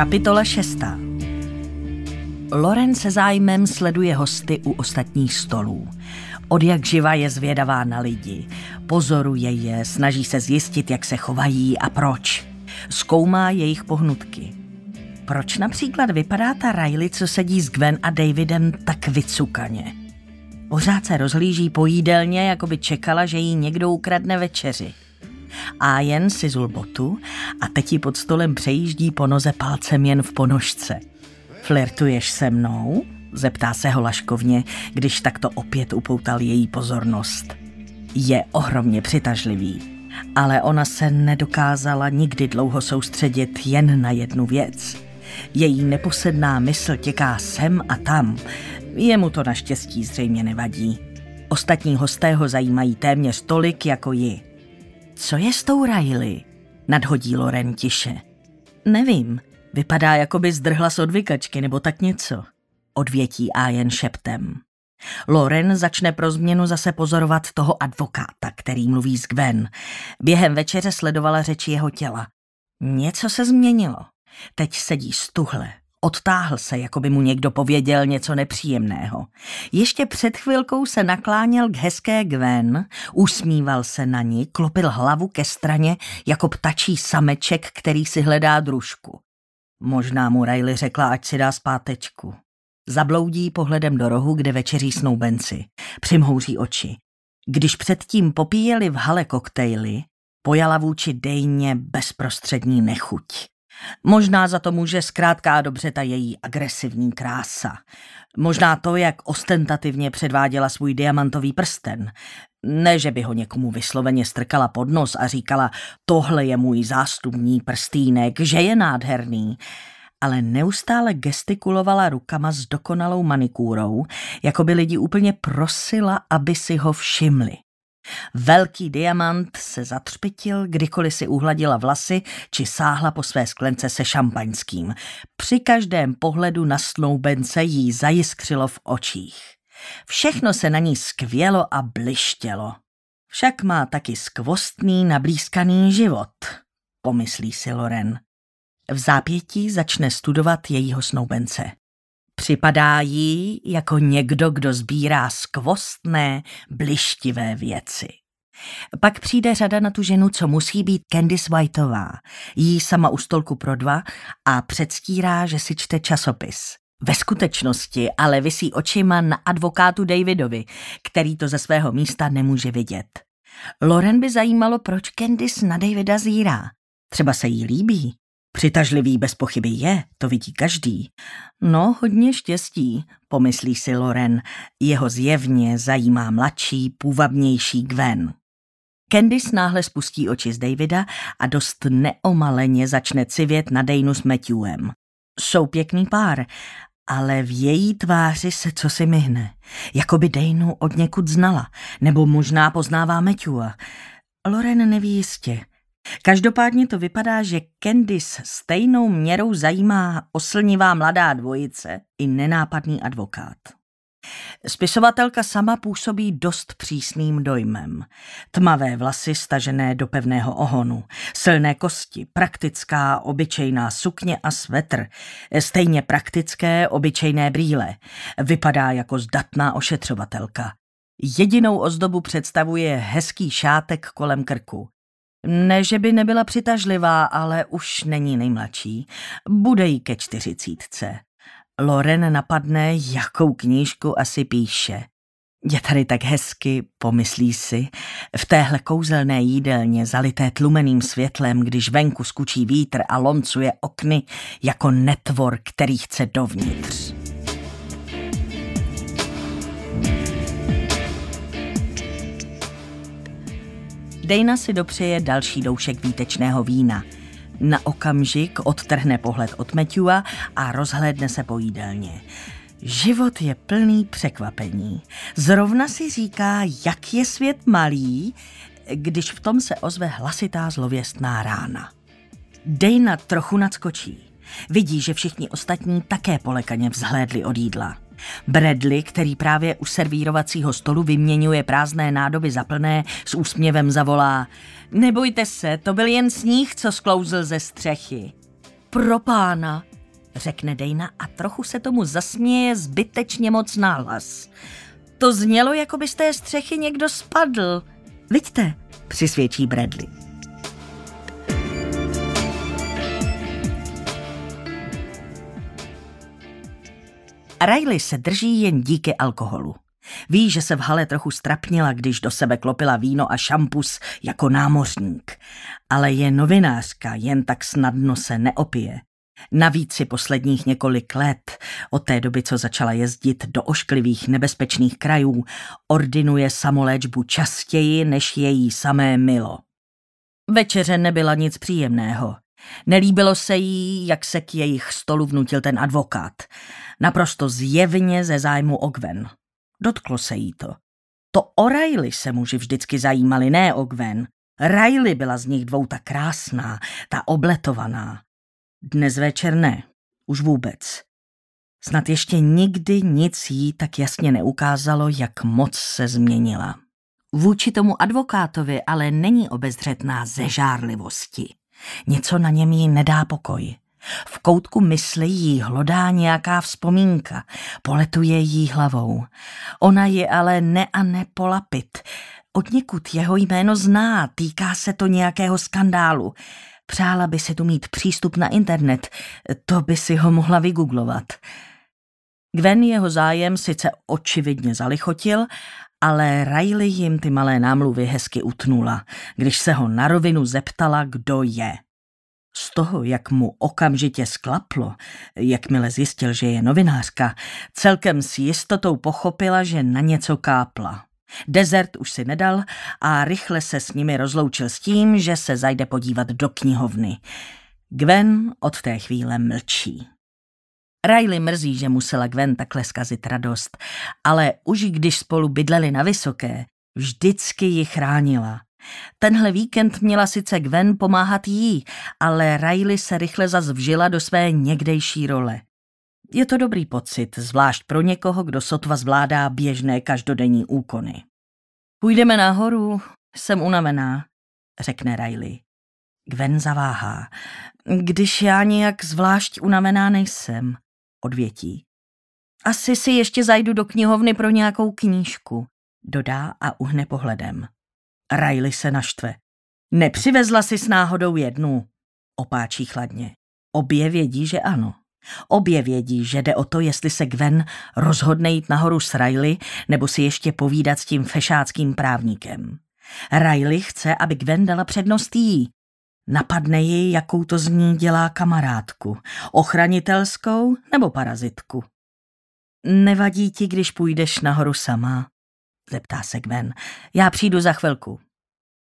Kapitola 6. Loren se zájmem sleduje hosty u ostatních stolů. Od jak živa je zvědavá na lidi. Pozoruje je, snaží se zjistit, jak se chovají a proč. Zkoumá jejich pohnutky. Proč například vypadá ta Riley, co sedí s Gwen a Davidem, tak vycukaně? Pořád se rozhlíží po jídelně, jako by čekala, že jí někdo ukradne večeři. A jen si zul botu a teď ji pod stolem přejíždí po noze palcem jen v ponožce. Flirtuješ se mnou? Zeptá se ho laškovně, když takto opět upoutal její pozornost. Je ohromně přitažlivý, ale ona se nedokázala nikdy dlouho soustředit jen na jednu věc. Její neposedná mysl těká sem a tam. Jemu to naštěstí zřejmě nevadí. Ostatní hosté ho zajímají téměř tolik jako ji. Co je s tou Riley? Nadhodí Loren tiše. Nevím, vypadá, jako by zdrhla z odvykačky nebo tak něco. Odvětí a jen šeptem. Loren začne pro změnu zase pozorovat toho advokáta, který mluví s Gwen. Během večeře sledovala řeči jeho těla. Něco se změnilo. Teď sedí stuhle, Odtáhl se, jako by mu někdo pověděl něco nepříjemného. Ještě před chvilkou se nakláněl k hezké Gwen, usmíval se na ní, klopil hlavu ke straně jako ptačí sameček, který si hledá družku. Možná mu Riley řekla, ať si dá zpátečku. Zabloudí pohledem do rohu, kde večeří snoubenci. Přimhouří oči. Když předtím popíjeli v hale koktejly, pojala vůči Dejně bezprostřední nechuť. Možná za to může zkrátka a dobře ta její agresivní krása. Možná to, jak ostentativně předváděla svůj diamantový prsten. Ne, že by ho někomu vysloveně strkala pod nos a říkala, tohle je můj zástupní prstýnek, že je nádherný, ale neustále gestikulovala rukama s dokonalou manikúrou, jako by lidi úplně prosila, aby si ho všimli. Velký diamant se zatřpitil, kdykoliv si uhladila vlasy či sáhla po své sklence se šampaňským. Při každém pohledu na snoubence jí zajiskřilo v očích. Všechno se na ní skvělo a blištělo. Však má taky skvostný, nablízkaný život, pomyslí si Loren. V zápětí začne studovat jejího snoubence. Připadá jí jako někdo, kdo sbírá skvostné, blištivé věci. Pak přijde řada na tu ženu, co musí být Candice Whiteová. Jí sama u stolku pro dva a předstírá, že si čte časopis. Ve skutečnosti ale vysí očima na advokátu Davidovi, který to ze svého místa nemůže vidět. Loren by zajímalo, proč Candice na Davida zírá. Třeba se jí líbí, Přitažlivý bez pochyby je, to vidí každý. No, hodně štěstí, pomyslí si Loren. Jeho zjevně zajímá mladší, půvabnější Gwen. Candice náhle spustí oči z Davida a dost neomaleně začne civět na Dejnu s Matthewem. Jsou pěkný pár, ale v její tváři se co si myhne. Jako by Dejnu od někud znala, nebo možná poznává Matthewa. Loren neví jistě. Každopádně to vypadá, že Candice stejnou měrou zajímá oslnivá mladá dvojice i nenápadný advokát. Spisovatelka sama působí dost přísným dojmem. Tmavé vlasy stažené do pevného ohonu, silné kosti, praktická obyčejná sukně a svetr, stejně praktické obyčejné brýle. Vypadá jako zdatná ošetřovatelka. Jedinou ozdobu představuje hezký šátek kolem krku. Ne, že by nebyla přitažlivá, ale už není nejmladší. Bude jí ke čtyřicítce. Loren napadne, jakou knížku asi píše. Je tady tak hezky, pomyslí si, v téhle kouzelné jídelně zalité tlumeným světlem, když venku skučí vítr a loncuje okny jako netvor, který chce dovnitř. Dejna si dopřeje další doušek výtečného vína. Na okamžik odtrhne pohled od Matthewa a rozhlédne se po jídelně. Život je plný překvapení. Zrovna si říká, jak je svět malý, když v tom se ozve hlasitá zlověstná rána. Dejna trochu nadskočí. Vidí, že všichni ostatní také polekaně vzhlédli od jídla. Bradley, který právě u servírovacího stolu vyměňuje prázdné nádoby za plné, s úsměvem zavolá Nebojte se, to byl jen sníh, co sklouzl ze střechy. Pro pána, řekne Dejna a trochu se tomu zasměje zbytečně moc náhlas. To znělo, jako by z té střechy někdo spadl. Vidíte, přisvědčí Bradley. Riley se drží jen díky alkoholu. Ví, že se v hale trochu strapnila, když do sebe klopila víno a šampus jako námořník. Ale je novinářka, jen tak snadno se neopije. Navíc si posledních několik let, od té doby, co začala jezdit do ošklivých nebezpečných krajů, ordinuje samoléčbu častěji než její samé milo. Večeře nebyla nic příjemného. Nelíbilo se jí, jak se k jejich stolu vnutil ten advokát. Naprosto zjevně ze zájmu Ogven. Dotklo se jí to. To o Riley se muži vždycky zajímali, ne Ogven. Riley byla z nich dvou ta krásná, ta obletovaná. Dnes večer ne, už vůbec. Snad ještě nikdy nic jí tak jasně neukázalo, jak moc se změnila. Vůči tomu advokátovi ale není obezřetná ze žárlivosti. Něco na něm jí nedá pokoj. V koutku mysli jí hlodá nějaká vzpomínka, poletuje jí hlavou. Ona je ale ne a ne polapit. Od někud jeho jméno zná, týká se to nějakého skandálu. Přála by si tu mít přístup na internet, to by si ho mohla vygooglovat. Gwen jeho zájem sice očividně zalichotil, ale Riley jim ty malé námluvy hezky utnula, když se ho na rovinu zeptala, kdo je. Z toho, jak mu okamžitě sklaplo, jakmile zjistil, že je novinářka, celkem s jistotou pochopila, že na něco kápla. Desert už si nedal a rychle se s nimi rozloučil s tím, že se zajde podívat do knihovny. Gwen od té chvíle mlčí. Riley mrzí, že musela Gwen takhle zkazit radost, ale už když spolu bydleli na Vysoké, vždycky ji chránila. Tenhle víkend měla sice Gwen pomáhat jí, ale Riley se rychle zas vžila do své někdejší role. Je to dobrý pocit, zvlášť pro někoho, kdo sotva zvládá běžné každodenní úkony. Půjdeme nahoru, jsem unavená, řekne Riley. Gwen zaváhá. Když já nějak zvlášť unavená nejsem, odvětí. Asi si ještě zajdu do knihovny pro nějakou knížku, dodá a uhne pohledem. Riley se naštve. Nepřivezla si s náhodou jednu, opáčí chladně. Obě vědí, že ano. Obě vědí, že jde o to, jestli se Gwen rozhodne jít nahoru s Riley nebo si ještě povídat s tím fešáckým právníkem. Riley chce, aby Gwen dala přednost jí. Napadne ji, jakou to z ní dělá kamarádku. Ochranitelskou nebo parazitku. Nevadí ti, když půjdeš nahoru sama? Zeptá se Gwen. Já přijdu za chvilku.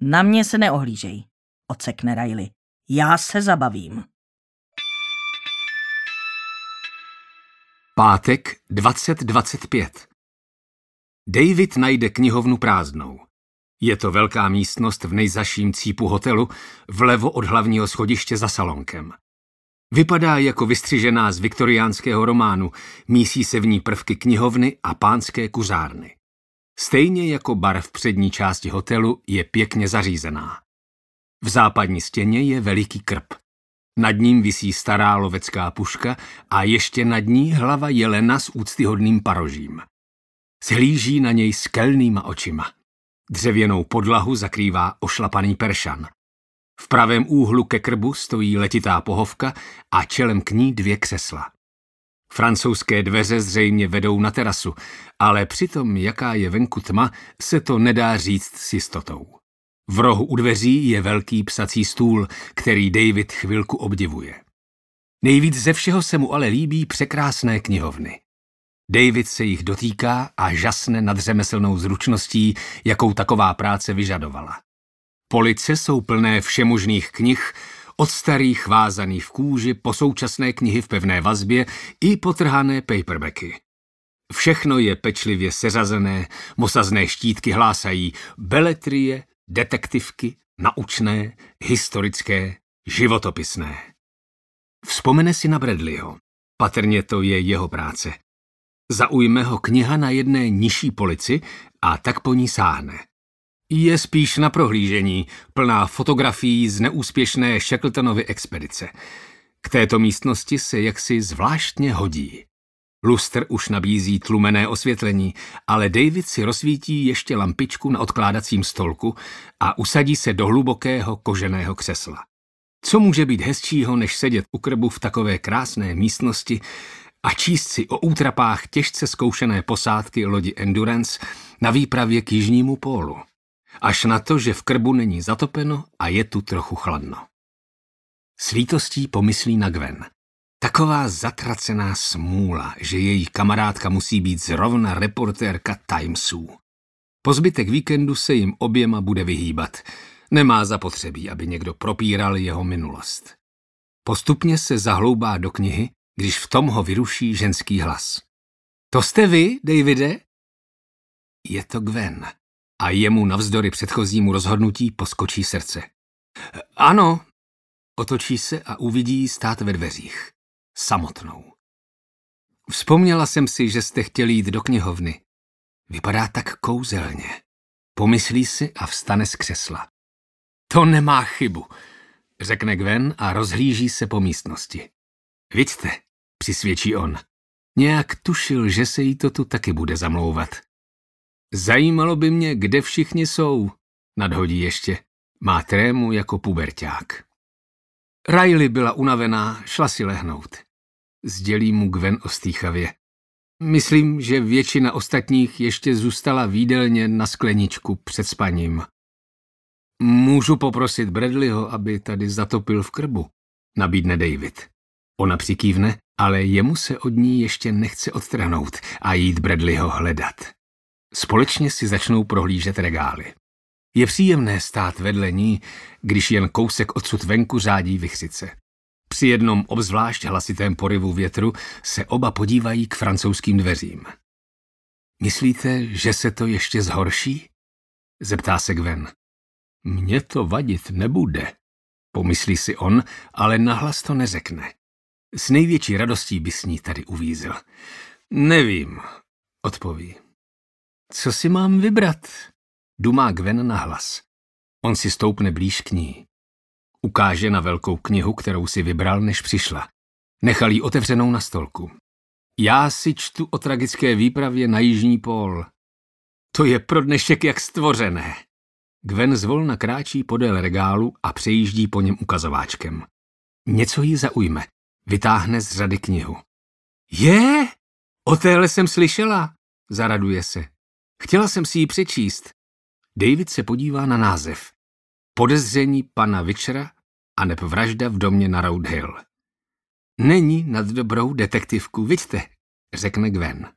Na mě se neohlížej, odsekne Riley. Já se zabavím. Pátek 2025 David najde knihovnu prázdnou. Je to velká místnost v nejzaším cípu hotelu, vlevo od hlavního schodiště za salonkem. Vypadá jako vystřižená z viktoriánského románu, mísí se v ní prvky knihovny a pánské kuřárny. Stejně jako bar v přední části hotelu je pěkně zařízená. V západní stěně je veliký krb. Nad ním visí stará lovecká puška a ještě nad ní hlava jelena s úctyhodným parožím. Shlíží na něj skelnýma očima. Dřevěnou podlahu zakrývá ošlapaný peršan. V pravém úhlu ke krbu stojí letitá pohovka a čelem k ní dvě křesla. Francouzské dveře zřejmě vedou na terasu, ale přitom, jaká je venku tma, se to nedá říct s jistotou. V rohu u dveří je velký psací stůl, který David chvilku obdivuje. Nejvíc ze všeho se mu ale líbí překrásné knihovny. David se jich dotýká a žasne nad řemeslnou zručností, jakou taková práce vyžadovala. Police jsou plné všemožných knih, od starých vázaných v kůži po současné knihy v pevné vazbě i potrhané paperbacky. Všechno je pečlivě seřazené, mosazné štítky hlásají beletrie, detektivky, naučné, historické, životopisné. Vzpomene si na Bradleyho. Patrně to je jeho práce. Zaujme ho kniha na jedné nižší polici a tak po ní sáhne. Je spíš na prohlížení, plná fotografií z neúspěšné Shackletonovy expedice. K této místnosti se jaksi zvláštně hodí. Lustr už nabízí tlumené osvětlení, ale David si rozsvítí ještě lampičku na odkládacím stolku a usadí se do hlubokého koženého křesla. Co může být hezčího, než sedět u krbu v takové krásné místnosti a číst si o útrapách těžce zkoušené posádky lodi Endurance na výpravě k jižnímu pólu. Až na to, že v krbu není zatopeno a je tu trochu chladno. S lítostí pomyslí na Gwen. Taková zatracená smůla, že její kamarádka musí být zrovna reportérka Timesů. Po zbytek víkendu se jim oběma bude vyhýbat. Nemá zapotřebí, aby někdo propíral jeho minulost. Postupně se zahloubá do knihy, když v tom ho vyruší ženský hlas. To jste vy, Davide? Je to Gwen. A jemu navzdory předchozímu rozhodnutí poskočí srdce. Ano. Otočí se a uvidí stát ve dveřích samotnou. Vzpomněla jsem si, že jste chtěli jít do knihovny. Vypadá tak kouzelně. Pomyslí si a vstane z křesla. To nemá chybu, řekne Gwen a rozhlíží se po místnosti. Vidíte, přisvědčí on. Nějak tušil, že se jí to tu taky bude zamlouvat. Zajímalo by mě, kde všichni jsou, nadhodí ještě. Má trému jako puberták. Riley byla unavená, šla si lehnout. Sdělí mu Gwen ostýchavě. Myslím, že většina ostatních ještě zůstala výdelně na skleničku před spaním. Můžu poprosit Bradleyho, aby tady zatopil v krbu, nabídne David. Ona přikývne, ale jemu se od ní ještě nechce odtrhnout a jít Bradleyho hledat. Společně si začnou prohlížet regály. Je příjemné stát vedle ní, když jen kousek odsud venku řádí vychřice. Při jednom obzvlášť hlasitém poryvu větru se oba podívají k francouzským dveřím. Myslíte, že se to ještě zhorší? Zeptá se Gwen. Mně to vadit nebude, pomyslí si on, ale nahlas to neřekne. S největší radostí by s ní tady uvízl. Nevím, odpoví. Co si mám vybrat? Dumá Gwen na hlas. On si stoupne blíž k ní. Ukáže na velkou knihu, kterou si vybral, než přišla. Nechal ji otevřenou na stolku. Já si čtu o tragické výpravě na Jižní pól. To je pro dnešek jak stvořené. Gwen zvolna kráčí podél regálu a přejíždí po něm ukazováčkem. Něco jí zaujme. Vytáhne z řady knihu. Je, o téhle jsem slyšela, zaraduje se. Chtěla jsem si ji přečíst. David se podívá na název. Podezření pana Vichera a neb vražda v domě na Road Hill. Není nad dobrou detektivku, vidíte, řekne Gwen.